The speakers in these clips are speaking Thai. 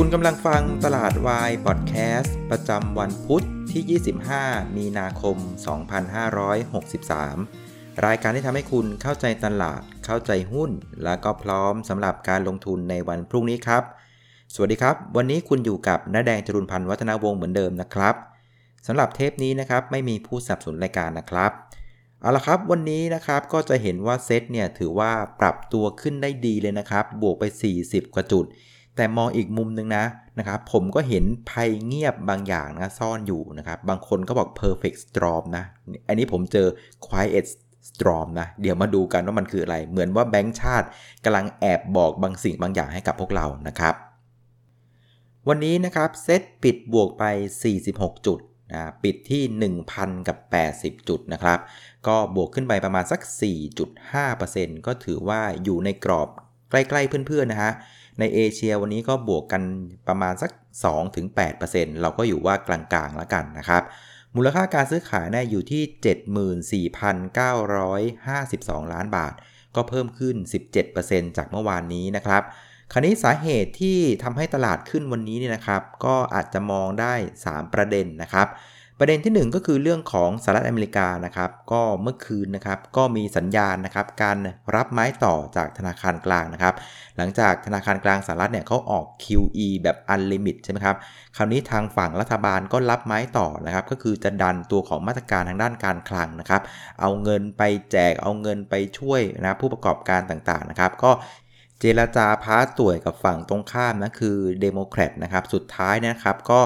คุณกำลังฟังตลาดวายพอดแคสต์ประจำวันพุทธที่ 25 มีนาคม 2563 รายการที่ทำให้คุณเข้าใจตลาด เข้าใจหุ้น และก็พร้อมสำหรับการลงทุนในวันพรุ่งนี้ครับ สวัสดีครับ วันนี้คุณอยู่กับน้าแดงจรุนพันธ์วัฒนาวงศ์เหมือนเดิมนะครับสำหรับเทปนี้นะครับไม่มีผู้สนับสนุนรายการนะครับเอาละครับวันนี้นะครับก็จะเห็นว่าเซตเนี่ยถือว่าปรับตัวขึ้นได้ดีเลยนะครับ บวกไป 40 กว่าจุด แต่มองอีกมุมหนึ่งนะนะครับผมก็เห็นภัยเงียบบางอย่างนะซ่อนอยู่นะครับบางคนก็บอก perfect storm นะ อันนี้ผมเจอ quiet storm นะเดี๋ยวมาดูกันว่ามันคืออะไร เหมือนว่าแบงก์ชาติกำลังแอบบอกบางสิ่งบางอย่างให้กับพวกเรานะครับ วันนี้นะครับเซตปิดบวกไป 46 จุดนะปิดที่ 1,000 กับ 80 จุดนะครับ ก็บวกขึ้นไปประมาณสัก 4.5%ก็ถือว่าอยู่ในกรอบใกล้ๆเพื่อนๆนะฮะ ในเอเชียวันนี้ก็บวกกันประมาณสัก 2-8%เราก็อยู่ว่ากลางๆแล้วกันนะครับ มูลค่าการซื้อขายเนี่ยอยู่ที่ 74,952 ล้านบาท ก็เพิ่มขึ้น 17%จากเมื่อวานนี้นะครับคราวนี้สาเหตุที่ทำให้ตลาดขึ้นวันนี้เนี่ยนะครับ ก็อาจจะมองได้ 3 ประเด็นนะครับ ประเด็นที่ 1 ก็คือเรื่องของสหรัฐอเมริกานะครับ ก็เมื่อคืนนะครับก็มีสัญญาณนะครับการรับไม้ต่อจากธนาคารกลางนะครับ หลังจากธนาคารกลางสหรัฐเนี่ยเขาออก QE แบบ unlimit ใช่ไหมครับ คราวนี้ทางฝั่งรัฐบาลก็รับไม้ต่อนะครับ ก็คือจะดันตัวของมาตรการทางด้านการคลังนะครับ เอาเงินไปแจกเอาเงินไปช่วยนะผู้ประกอบการต่างๆนะครับ ก็ เจรจาพาต่วยกับฝั่งตรงข้ามนะคือเดโมแครตนะครับสุดท้ายนะครับก็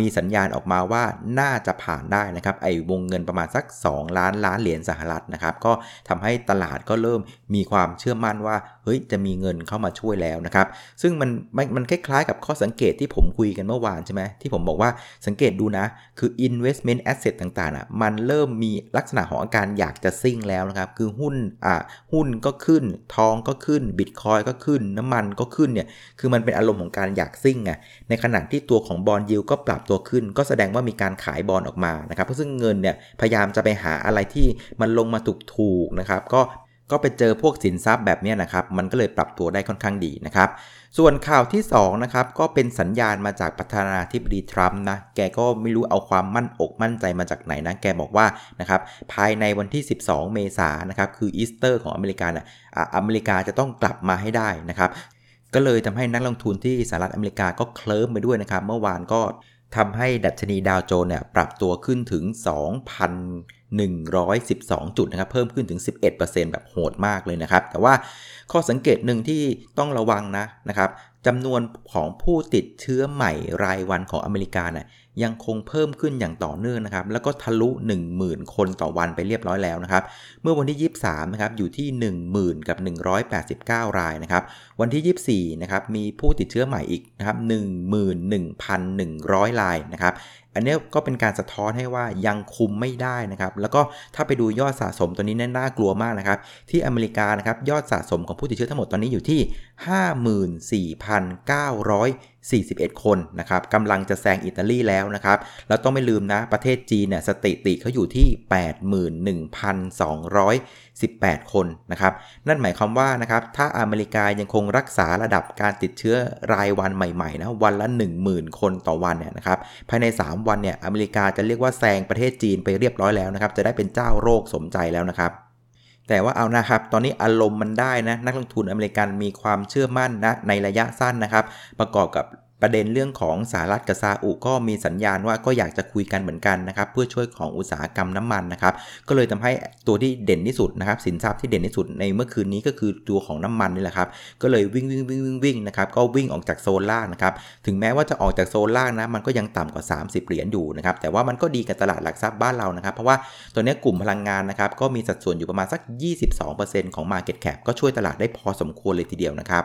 มีสัญญาณออกมาว่าน่าจะผ่านได้นะครับไอ้วงเงินประมาณสัก 2 ล้านล้านเหรียญสหรัฐนะครับก็ทำให้ตลาดก็เริ่มมีความเชื่อมั่นว่าเฮ้ยจะมีเงินเข้ามาช่วยแล้วนะครับซึ่งมันมันมันคล้ายๆกับข้อสังเกตที่ผมคุยกันเมื่อวานใช่ไหมที่ผมบอกว่าสังเกตดูนะคือ investment asset ต่างๆอะมันเริ่มมีลักษณะของอาการอยากจะซิ่งแล้วนะครับคือหุ้นอ่าหุ้นก็ขึ้นทองก็ขึ้นบิตคอยก็ขึ้น น้ำมันก็ขึ้นเนี่ยคือมันเป็นอารมณ์ของการอยากซิ่งไงในขณะที่ตัวของ bond yield ก็ปรับตัวขึ้น ก็แสดงว่ามีการขายบอลออกมานะครับเพราะซึ่งเงินเนี่ยพยายามจะไปหาอะไรที่มันลงมาถูกๆนะครับก็ ก็ไปเจอพวกสินทรัพย์แบบนี้นะครับ มันก็เลยปรับตัวได้ค่อนข้างดีนะครับ ส่วนข่าวที่2นะครับ ก็เป็นสัญญาณมาจากประธานาธิบดีทรัมป์นะ แกก็ไม่รู้เอาความมั่นอกมั่นใจมาจากไหนนะ แกบอกว่านะครับ ภายในวันที่ 12 เมษายนนะครับ คืออีสเตอร์ของอเมริกานะ่ะอเมริกาจะต้องกลับมาให้ได้นะครับ ก็เลยทำให้นักลงทุนที่สหรัฐอเมริกาก็เคลิ้มไปด้วยนะครับ เมื่อวานก็ ทำให้ดัชนีดาวโจนส์เนี่ยปรับตัวขึ้นถึง 2,112 จุดนะครับ เพิ่มขึ้นถึง 11%แบบโหดมากเลยนะครับ แต่ว่าข้อสังเกตหนึ่งที่ต้องระวังนะนะครับจำนวนของผู้ติดเชื้อใหม่รายวันของอเมริกาเนี่ยยังคงเพิ่มขึ้นอย่างต่อเนื่องนะครับ แล้วก็ทะลุ 10,000 คนต่อวันไปเรียบร้อยแล้วนะครับ เมื่อวันที่ 23 นะครับ อยู่ที่ 10,000 กับ 189 รายนะครับ วันที่ 24 นะครับ มีผู้ติดเชื้อใหม่อีกนะครับ11,100 รายนะครับ อันนี้ก็เป็นการสะท้อนให้ว่ายังคุมไม่ได้นะครับ แล้วก็ถ้าไปดูยอดสะสมตัวนี้น่ากลัวมากนะครับ ที่อเมริกานะครับยอดสะสมของผู้ติดเชื้อทั้งหมดตอนนี้อยู่ที่ 54,941 คนนะครับกำลังจะแซงอิตาลีแล้วนะครับ แล้วต้องไม่ลืมนะประเทศจีนเนี่ยสถิติเขาอยู่ที่18 คนนะครับ นั่นหมายความว่านะครับถ้าอเมริกายังคงรักษาระดับการติดเชื้อรายวันใหม่ๆนะวันละ 10,000 คนต่อวันเนี่ยนะครับภายใน 3 วันเนี่ยอเมริกาจะเรียกว่าแซงประเทศจีนไปเรียบร้อยแล้วนะครับจะได้เป็นเจ้าโรคสมใจแล้วนะครับแต่ว่าเอานะครับ ตอนนี้อารมณ์มันได้นะ นักลงทุนอเมริกันมีความเชื่อมั่นนะในระยะสั้นนะครับ ประกอบกับ ประเด็นเรื่องของสหรัฐกับซาอุก็มีสัญญาณว่าก็อยากจะคุยกันเหมือนกันนะครับเพื่อช่วยของอุตสาหกรรมน้ำมันนะครับก็เลยทำให้ตัวที่เด่นที่สุดนะครับสินทรัพย์ที่เด่นที่สุดในเมื่อคืนนี้ก็คือตัวของน้ำมันนี่แหละครับก็เลยวิ่งวิ่งวิ่งวิ่งวิ่งนะครับก็วิ่งออกจากโซนล่างนะครับถึงแม้ว่าจะออกจากโซนล่างนะมันก็ยังต่ำกว่า 30 เหรียญอยู่นะครับแต่ว่ามันก็ดีกับตลาดหลักทรัพย์บ้านเรานะครับเพราะว่าตัวนี้กลุ่มพลังงานนะครับก็มีสัดส่วนอยู่ประมาณสัก 22%ของ Market Cap ก็ช่วยตลาดได้พอสมควรเลยทีเดียวนะครับ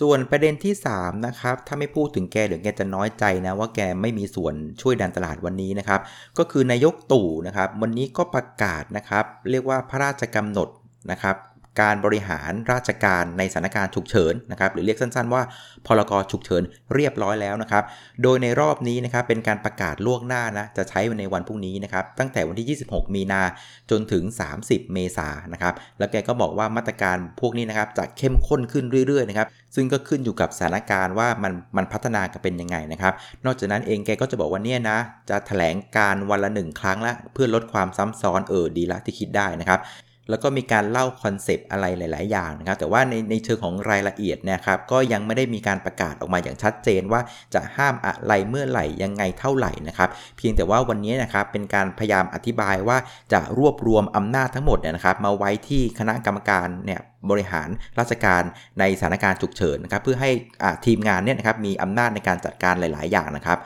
ส่วนประเด็นที่ 3 นะครับ ถ้าไม่พูดถึงแกเดี๋ยวแกจะน้อยใจนะ ว่าแกไม่มีส่วนช่วยดันตลาดวันนี้นะครับ ก็คือนายกตู่นะครับ วันนี้ก็ประกาศนะครับ เรียกว่าพระราชกำหนดนะครับ การบริหารราชการในสถานการณ์ฉุกเฉินนะครับหรือเรียกสั้นๆ ว่าพรกฉุกเฉินเรียบร้อยแล้วนะครับ โดยในรอบนี้นะครับเป็นการประกาศล่วงหน้านะจะใช้ในวันพรุ่งนี้นะครับตั้งแต่วันที่ 26 มีนาจนถึง 30 เมษายนนะครับแล้วแกก็บอกว่ามาตรการพวกนี้นะครับจะเข้มข้นขึ้นเรื่อยๆนะครับซึ่งก็ขึ้นอยู่กับสถานการณ์ว่ามันมันพัฒนากันเป็นยังไงนะครับ นอกจากนั้นเองแกก็จะบอกว่าเนี่ยนะจะแถลงการณ์วันละหนึ่งครั้งละเพื่อลดความซ้ำซ้อนเออดีละที่คิดได้นะครับ แล้วก็มีการเล่า concept อะไรหลาย ๆ อย่างนะครับ แต่ว่าในในเชิงของรายละเอียดเนี่ยครับก็ยังไม่ได้มีการประกาศออกมาอย่างชัดเจนว่าจะห้ามอะไรเมื่อไหร่ยังไงเท่าไหร่นะครับเพียงแต่ว่าวันนี้นะครับเป็นการพยายามอธิบายว่าจะรวบรวมอำนาจทั้งหมดเนี่ยนะครับ มาไว้ที่คณะกรรมการเนี่ยบริหารราชการในสถานการณ์ฉุกเฉินนะครับเพื่อให้ทีมงานเนี่ยนะครับมีอำนาจในการจัดการหลาย ๆ อย่างนะครับ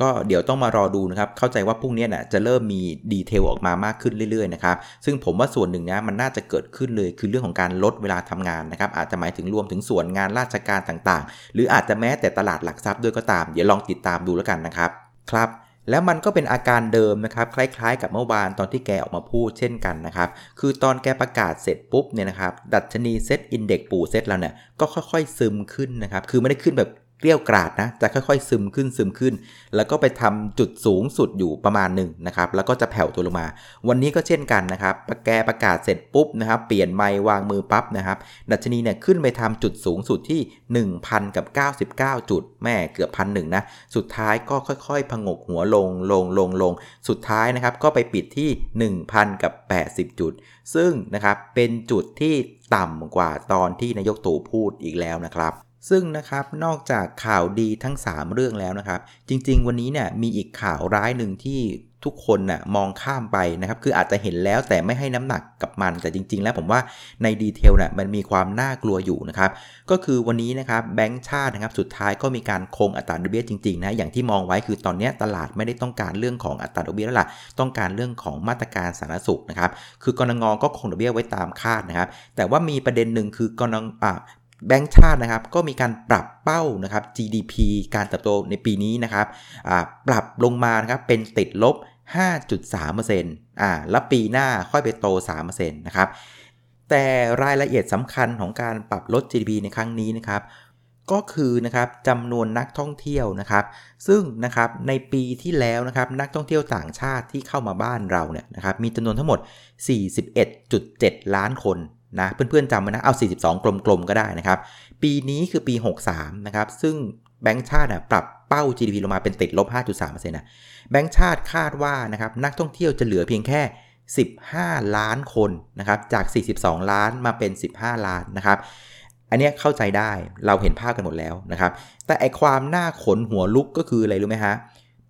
ก็เดี๋ยวต้องมารอดูนะครับ เข้าใจว่าพรุ่งนี้นะจะเริ่มมีดีเทลออกมามากขึ้นเรื่อยๆนะครับ ซึ่งผมว่าส่วนหนึ่งนะมันน่าจะเกิดขึ้นเลยคือเรื่องของการลดเวลาทำงานนะครับ อาจจะหมายถึงรวมถึงส่วนงานราชการต่างๆ หรืออาจจะแม้แต่ตลาดหลักทรัพย์ด้วยก็ตาม เดี๋ยวลองติดตามดูแล้วกันนะครับ ครับแล้วมันก็เป็นอาการเดิมนะครับคล้ายๆ กับเมื่อวานตอนที่แกออกมาพูดเช่นกันนะครับคือตอนแกประกาศเสร็จปุ๊บเนี่ยนะครับดัชนีเซตอินเด็กซ์ปูเซตเราเนี่ยก็ค่อยๆซึมขึ้นนะครับคือไม่ได้ขึ้นแบบ เกลี้ยวกราดนะจะค่อยๆ ซึมขึ้นซึมขึ้น แล้วก็ไปทำจุดสูงสุดอยู่ประมาณหนึ่งนะครับแล้วก็จะแผ่วตัวลงมา วันนี้ก็เช่นกันนะครับประแกประกาศเสร็จปุ๊บนะครับเปลี่ยนไม้วางมือปั๊บนะครับดัชนีเนี่ยขึ้นไปทำจุดสูงสุดที่ 1,000 กับ 99 จุดแม่เกือบพันหนึ่งนะสุดท้ายก็ค่อยๆพงกหัวลงลงลงลง สุดท้ายนะครับก็ไปปิดที่ 1,000 กับ 80 จุด ซึ่งนะครับเป็นจุดที่ต่ำกว่าตอนที่นายกตู่พูดอีกแล้วนะครับ ซึ่งนะครับนอกจากข่าวดีทั้ง 3 เรื่องแล้วนะครับ จริง ๆ วันนี้เนี่ยมีอีกข่าวร้ายหนึ่งที่ทุกคนน่ะมองข้ามไปนะครับ คืออาจจะเห็นแล้วแต่ไม่ให้น้ำหนักกับมัน แต่จริง ๆ แล้วผมว่าในดีเทลน่ะมันมีความน่ากลัวอยู่นะครับ ก็คือวันนี้นะครับแบงก์ชาตินะครับสุดท้ายก็มีการคงอัตราดอกเบี้ยจริงๆนะอย่างที่มองไว้คือตอนนี้ตลาดไม่ได้ต้องการเรื่องของอัตราดอกเบี้ยแล้วล่ะต้องการเรื่องของมาตรการสาธารณสุขนะครับคือกรงงก็คงดอกเบี้ยไว้ตามคาดนะครับ แต่ว่ามีประเด็นหนึ่งคือกรงอ่า แบงก์ชาตินะครับก็มีการปรับเป้านะครับ GDP การเติบโตในปีนี้นะครับปรับลงมานะครับเป็นติดลบ 5.3%อ่าแล้วปีหน้าค่อยไปโต 3%นะครับแต่รายละเอียดสำคัญของการปรับลด GDP ในครั้งนี้นะครับ ก็คือนะครับจำนวนนักท่องเที่ยวนะครับ ซึ่งนะครับในปีที่แล้วนะครับนักท่องเที่ยวต่างชาติที่เข้ามาบ้านเราเนี่ยนะครับมีจำนวนทั้งหมด 41.7 ล้านคน นะเพื่อนๆจำไว้นะเอา 42 กลมๆก็ได้นะครับ ปีนี้คือปี 63 นะครับ ซึ่งแบงก์ชาติปรับเป้า GDP ลงมาเป็นติดลบ 5.3%นะแบงก์ชาติคาดว่านะครับนักท่องเที่ยวจะเหลือเพียงแค่ 15 ล้านคนนะครับจาก 42 ล้านมาเป็น 15 ล้านนะครับอันนี้เข้าใจได้เราเห็นภาพกันหมดแล้วนะครับ แต่ไอความหน่าขนหัวลุกก็คืออะไรรู้ไหมฮะ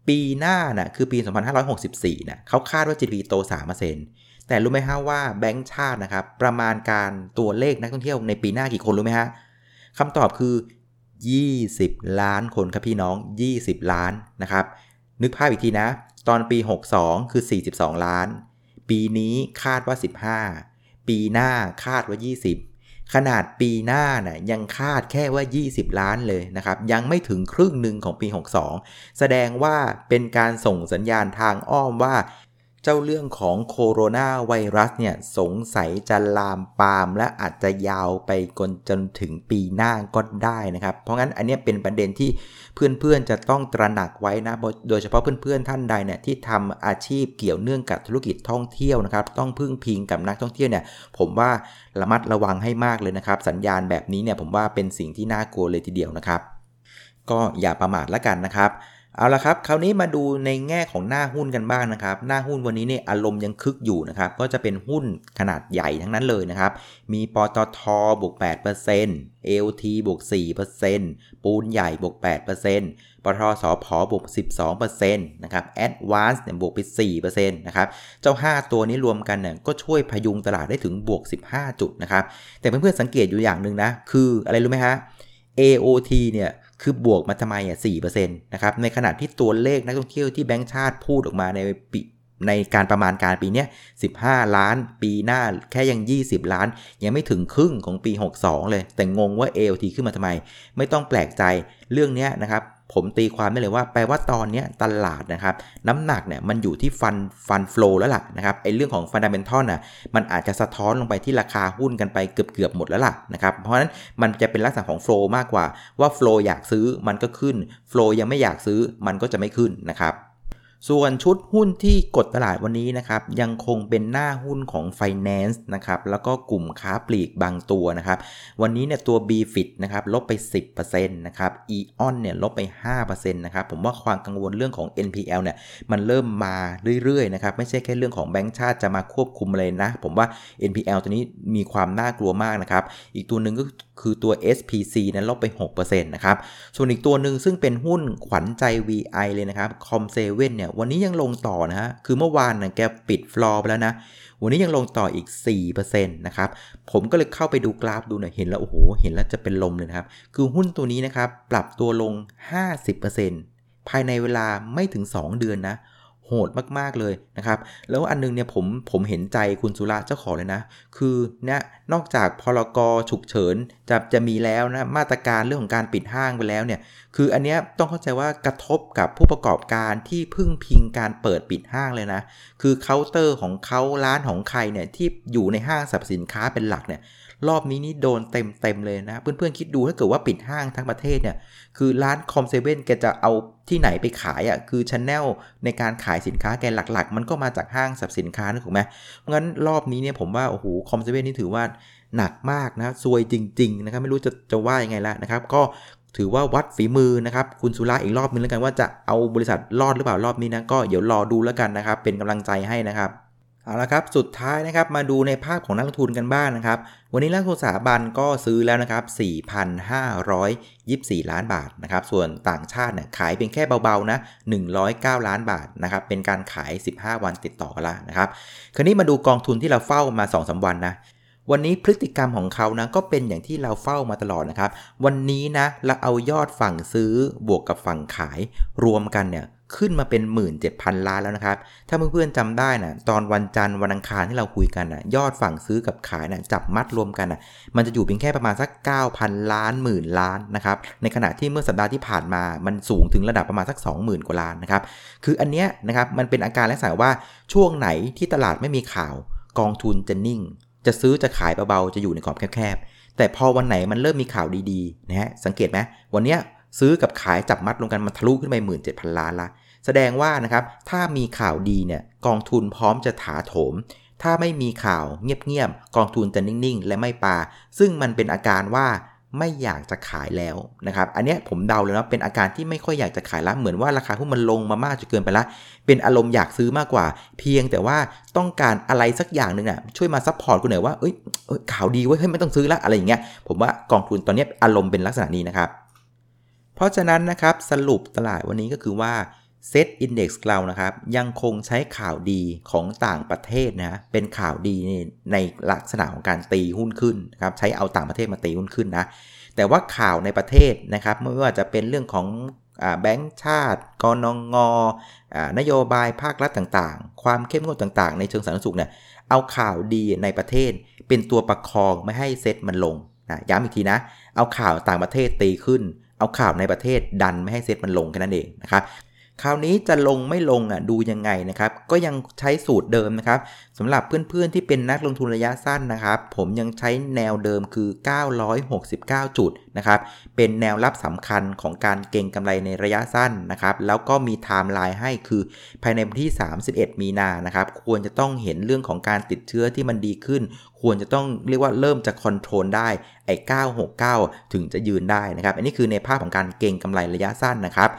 ปีหน้านะ่ะคือปี 2564นะเขาคาดว่า GDP โต 3% แต่รู้ไหมฮะว่าแบงก์ชาตินะครับ ประมาณการตัวเลขนักท่องเที่ยวในปีหน้ากี่คนรู้ไหมฮะคำตอบคือ 20 ล้านคนครับพี่น้อง 20 ล้านนะครับ นึกภาพอีกทีนะ ตอนปี 62 คือ 42 ล้าน ปีนี้คาดว่า 15 ปีหน้าคาดว่า 20 ขนาดปีหน้านะ่ะยังคาดแค่ว่า 20 ล้านเลยนะครับ ยังไม่ถึงครึ่งหนึ่งของปี 62 แสดงว่าเป็นการส่งสัญญาณทางอ้อมว่า เจ้าเรื่องของโคโรนาไวรัสเนี่ยสงสัยจะลามปามและอาจจะยาวไปจนจนถึงปีหน้าก็ได้นะครับ เพราะงั้นอันนี้เป็นประเด็นที่เพื่อนๆจะต้องตระหนักไว้นะ โดยเฉพาะเพื่อนๆท่านใดเนี่ยที่ทำอาชีพเกี่ยวเนื่องกับธุรกิจท่องเที่ยวนะครับ ต้องพึ่งพิงกับนักท่องเที่ยวเนี่ย ผมว่าระมัดระวังให้มากเลยนะครับ สัญญาณแบบนี้เนี่ยผมว่าเป็นสิ่งที่น่ากลัวเลยทีเดียวนะครับ ก็อย่าประมาทละกันนะครับ เอาละครับคราวนี้มาดูในแง่ของหน้าหุ้นกันบ้างนะครับ หน้าหุ้นวันนี้เนี่ยอารมณ์ยังคึกอยู่นะครับ ก็จะเป็นหุ้นขนาดใหญ่ทั้งนั้นเลยนะครับ มีปตทบวก8% LT บวก4%ปูนใหญ่บวก8%ปตทสพบวก12%นะครับ Advance เนี่ยบวกไป4%นะครับเจ้า 5 ตัวนี้รวมกันเนี่ยก็ช่วยพยุงตลาดได้ถึงบวก 15 จุดนะครับ แต่เพื่อนๆสังเกตอยู่อย่างหนึ่งนะ คืออะไรรู้ไหมฮะ AOT เนี่ย คือบวกมาทำไมอะสี่เปอร์เซ็นต์นะครับในขณะที่ตัวเลขนักท่องเที่ยวที่แบงก์ชาติพูดออกมาในปี ในการประมาณการปีนี้15 ล้าน ปีหน้าแค่ยัง 20 ล้าน ยังไม่ถึงครึ่งของปี 62 เลย แต่งงว่า ALT ขึ้นมาทำไม ไม่ต้องแปลกใจเรื่องนี้นะครับ ผมตีความได้เลยว่า แปลว่าตอนนี้ตลาดนะครับ น้ำหนักเนี่ยมันอยู่ที่ฟันฟันฟลูแล้วล่ะนะครับไอเรื่องของฟันดัมเบลทัลน่ะมันอาจจะสะท้อนลงไปที่ราคาหุ้นกันไปเกือบเกือบหมดแล้วล่ะนะครับเพราะฉะนั้นมันจะเป็นลักษณะของฟลูมากกว่าว่าฟลูอยากซื้อมันก็ขึ้นฟลูยังไม่อยากซื้อมันก็จะไม่ขึ้นนะครับ ส่วนชุดหุ้นที่กดตลาดวันนี้นะครับยังคงเป็นหน้าหุ้นของ Finance นะครับแล้วก็กลุ่มค้าปลีกบางตัวนะครับวันนี้เนี่ยตัว BFIT นะครับลบไป 10%นะครับ EON เนี่ยลบไป 5%นะครับผมว่าความกังวลเรื่องของ NPL เนี่ยมันเริ่มมาเรื่อยๆนะครับไม่ใช่แค่เรื่องของแบงก์ชาติจะมาควบคุมเลยนะ ผมว่า NPL ตัวนี้มีความน่ากลัวมากนะครับอีกตัวหนึ่งก็คือตัว SPC นั้นลบไป 6%นะครับส่วนอีกตัวหนึ่งซึ่งเป็นหุ้นขวัญใจ VI เลยนะครับ Com7 เนี่ยวันนี้ยังลงต่อนะฮะคือเมื่อวานนะแกปิดฟลอร์ไปแล้วนะ วันนี้ยังลงต่ออีก 4%นะครับ ผมก็เลยเข้าไปดูกราฟดูหน่อยเห็นแล้วโอ้โห เห็นแล้วจะเป็นลมเลยนะครับ คือหุ้นตัวนี้นะครับ ปรับตัวลง 50%ภายในเวลาไม่ถึง 2 เดือนนะ โหดมากๆเลยนะครับ แล้วอันนึงเนี่ยผมผมเห็นใจคุณสุระเจ้าของเลยนะ คือเนี่ยนอกจากพรกฉุกเฉินจะจะมีแล้วนะมาตรการเรื่องของการปิดห้างไปแล้วเนี่ย คืออันเนี้ยต้องเข้าใจว่ากระทบกับผู้ประกอบการที่พึ่งพิงการเปิดปิดห้างเลยนะ คือเคาน์เตอร์ของเขาร้านของใครเนี่ยที่อยู่ในห้างสรรพสินค้าเป็นหลักเนี่ย รอบนี้นี่โดนเต็มเต็มเลยนะ เพื่อนๆคิดดูถ้าเกิดว่าปิดห้างทั้งประเทศเนี่ยคือร้านคอมเซเว่นแกจะเอาที่ไหนไปขายอะ่ะคือ channel ในการขายสินค้าแกหลักๆ มันก็มาจากห้างสรรพสินค้าถูกไหมงั้นรอบนี้เนี่ยผมว่าโอ้โหคอมเซเว่นนี่ถือว่าหนักมากนะซวยจริงๆนะครับไม่รู้จะจะว่ายังไงละนะครับ ก็ถือว่าวัดฝีมือนะครับ คุณสุระอีกรอบนึงแล้วกันว่าจะเอาบริษัทรอดหรือเปล่ารอบนี้นะก็เดี๋ยวรอดูแล้วกันนะครับ เป็นกำลังใจให้นะครับ เอาละครับ สุดท้ายนะครับมาดูในภาพของนักลงทุนกันบ้างนะครับ วันนี้นักลงทุนสถาบันก็ซื้อแล้วนะครับ 4,524 ล้านบาทนะครับ ส่วนต่างชาติเนี่ยขายเป็นแค่เบาๆนะ109 ล้านบาทนะครับ เป็นการขาย 15 วันติดต่อกันละนะครับ คราวนี้มาดูกองทุนที่เราเฝ้ามา 2-3 วันนะวันนี้พฤติกรรมของเขานะก็เป็นอย่างที่เราเฝ้ามาตลอดนะครับ วันนี้นะเราเอายอดฝั่งซื้อบวกกับฝั่งขายรวมกันเนี่ย ขึ้นมาเป็น 17,000 ล้านแล้วนะครับ ถ้าเพื่อนๆจำได้นะตอนวันจันทร์วันอังคารที่เราคุยกันนะยอดฝั่งซื้อกับขายนะจับมัดรวมกันนะมันจะอยู่เพียงแค่ประมาณสัก 9,000 ล้านหมื่นล้านนะครับ ในขณะที่เมื่อสัปดาห์ที่ผ่านมา มันสูงถึงระดับประมาณสัก 20,000 กว่าล้านนะครับ คืออันเนี้ยนะครับมันเป็นอาการลักษณะว่าช่วงไหนที่ตลาดไม่มีข่าว กองทุนจะนิ่ง จะซื้อจะขายเบาๆจะอยู่ในกรอบแคบๆแต่พอวันไหนมันเริ่มมีข่าวดีๆนะฮะสังเกตไหมวันเนี้ย ซื้อกับขายจับบวกลบกันมันทะลุขึ้นไป17,000 ล้านละ แสดงว่านะครับถ้ามีข่าวดีเนี่ยกองทุนพร้อมจะถาโถม ถ้าไม่มีข่าวเงียบๆกองทุนจะนิ่งๆ และไม่ปา ซึ่งมันเป็นอาการว่าไม่อยากจะขายแล้วนะครับอันนี้ผมเดาเลยนะเป็นอาการที่ไม่ค่อยอยากจะขายแล้วเหมือนว่าราคาหุ้นมันลงมามากจนเกินไปละเป็นอารมณ์อยากซื้อมากกว่า เพียงแต่ว่าต้องการอะไรสักอย่างหนึ่งน่ะช่วยมา support กูหน่อยว่าเอ้ยข่าวดีเว้ยเฮ้ยไม่ต้องซื้อละอะไรอย่างเงี้ยผมว่ากองทุนตอนนี้อารมณ์เป็นลักษณะนี้นะครับ เพราะฉะนั้นนะครับสรุปตลาดวันนี้ก็คือว่าเซตอินดี x เรานะครับยังคงใช้ข่าวดีของต่างประเทศนะเป็นข่าวดีในลักษณะของการตีหุ้นขึ้นนะครับใช้เอาต่างประเทศมาตีหุ้นขึ้นนะแต่ว่าข่าวในประเทศนะครับไม่ว่าจะเป็นเรื่องของแบงก์ชาติกนงนโยบายภาครัฐต่างๆ ความเข้มงวดต่างๆ ในเชิงสาธารณสุขเนี่ยเอาข่าวดีในประเทศเป็นตัวประคองไม่ให้เซตมันลงนะย้ำอีกทีนะ เอาข่าวต่างประเทศตีขึ้น เอาข่าวในประเทศดันไม่ให้เซตมันลงแค่นั้นเองนะครับคราวนี้จะลงไม่ลงอะดูยังไงนะครับ ก็ยังใช้สูตรเดิมนะครับสำหรับเพื่อนๆที่เป็นนักลงทุนระยะสั้นนะครับ ผมยังใช้แนวเดิมคือ 969 จุดนะครับ เป็นแนวรับสำคัญของการเก็งกำไรในระยะสั้นนะครับ แล้วก็มีไทม์ไลน์ให้คือภายในวันที่ 31 มีนานะครับ ควรจะต้องเห็นเรื่องของการติดเชื้อที่มันดีขึ้นควรจะต้องเรียกว่าเริ่มจะคอนโทรลได้ไอ้969 ถึงจะยืนได้นะครับ อันนี้คือในภาพของการเก่งกำไรระยะสั้นนะครับ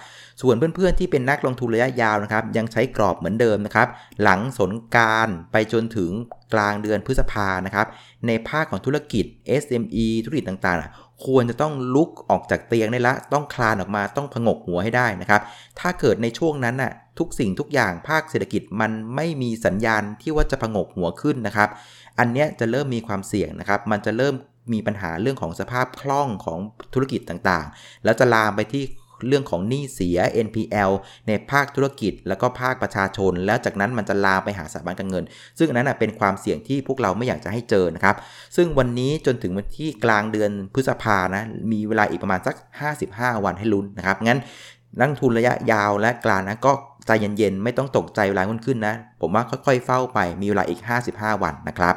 ส่วนเพื่อนๆที่เป็นนักลงทุนระยะยาวนะครับ ยังใช้กรอบเหมือนเดิมนะครับ หลังสนการไปจนถึงกลางเดือนพฤษภานะครับ ในภาคของธุรกิจ SME ธุรกิจต่างๆ ควรจะต้องลุกออกจากเตียงได้ละ ต้องคลานออกมาต้องผงกหัวให้ได้นะครับ ถ้าเกิดในช่วงนั้นน่ะทุกสิ่งทุกอย่างภาคเศรษฐกิจมันไม่มีสัญญาณที่ว่าจะผงกหัวขึ้นนะครับ อันเนี้ยจะเริ่มมีความเสี่ยงนะครับ มันจะเริ่มมีปัญหาเรื่องของสภาพคล่องของธุรกิจต่างๆ แล้วจะลามไปที่ เรื่องของหนี้เสีย NPL ในภาคธุรกิจ แล้วก็ภาคประชาชน แล้วจากนั้นมันจะลามไปหาสถาบันการเงิน ซึ่งอันนั้นเป็นความเสี่ยงที่พวกเราไม่อยากจะให้เจอนะครับ ซึ่งวันนี้จนถึงวันที่กลางเดือนพฤษภานะมีเวลาอีกประมาณสัก 55 วันให้ลุ้นนะครับงั้นนักทุนระยะยาวและกลางนะก็ใจเย็นๆไม่ต้องตกใจเวลาขึ้นขึ้นนะ ผมว่าค่อยๆเฝ้าไปมีเวลาอีก 55 วันนะครับ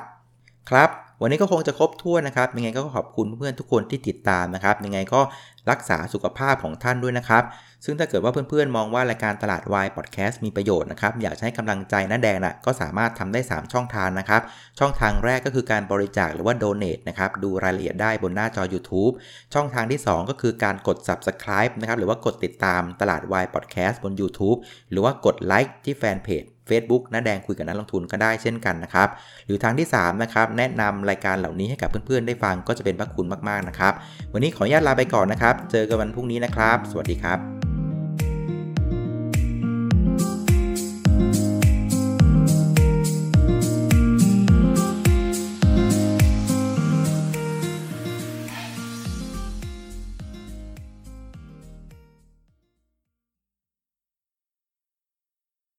ครับ วันนี้ก็คงจะครบถ้วนนะครับ ยังไงก็ขอบคุณเพื่อนๆทุกคนที่ติดตามนะครับ ยังไงก็รักษาสุขภาพของท่านด้วยนะครับ ซึ่งถ้าเกิดว่าเพื่อนๆ มองว่ารายการตลาดวายพอดแคสต์มีประโยชน์นะครับ อยากให้กำลังใจน้าแดงนะก็สามารถทำได้ 3 ช่องทางนะครับ ช่องทางแรกก็คือการบริจาคหรือว่า donate นะครับ ดูรายละเอียดได้บนหน้าจอ YouTube ช่องทางที่ 2 ก็คือการกด subscribe นะครับ หรือว่ากดติดตามตลาดวายพอดแคสต์บน YouTube หรือว่ากดไลค์ที่แฟนเพจ Facebook น้าแดงคุยกับนักลงทุนก็ได้เช่นกันนะครับ หรือทางที่3นะครับแนะนำรายการเหล่านี้ให้กับเพื่อนๆได้ฟังก็จะเป็นพระคุณมากๆนะครับ วันนี้ขออนุญาตลาไปก่อนนะครับ เจอกันวันพรุ่งนี้นะครับ สวัสดีครับ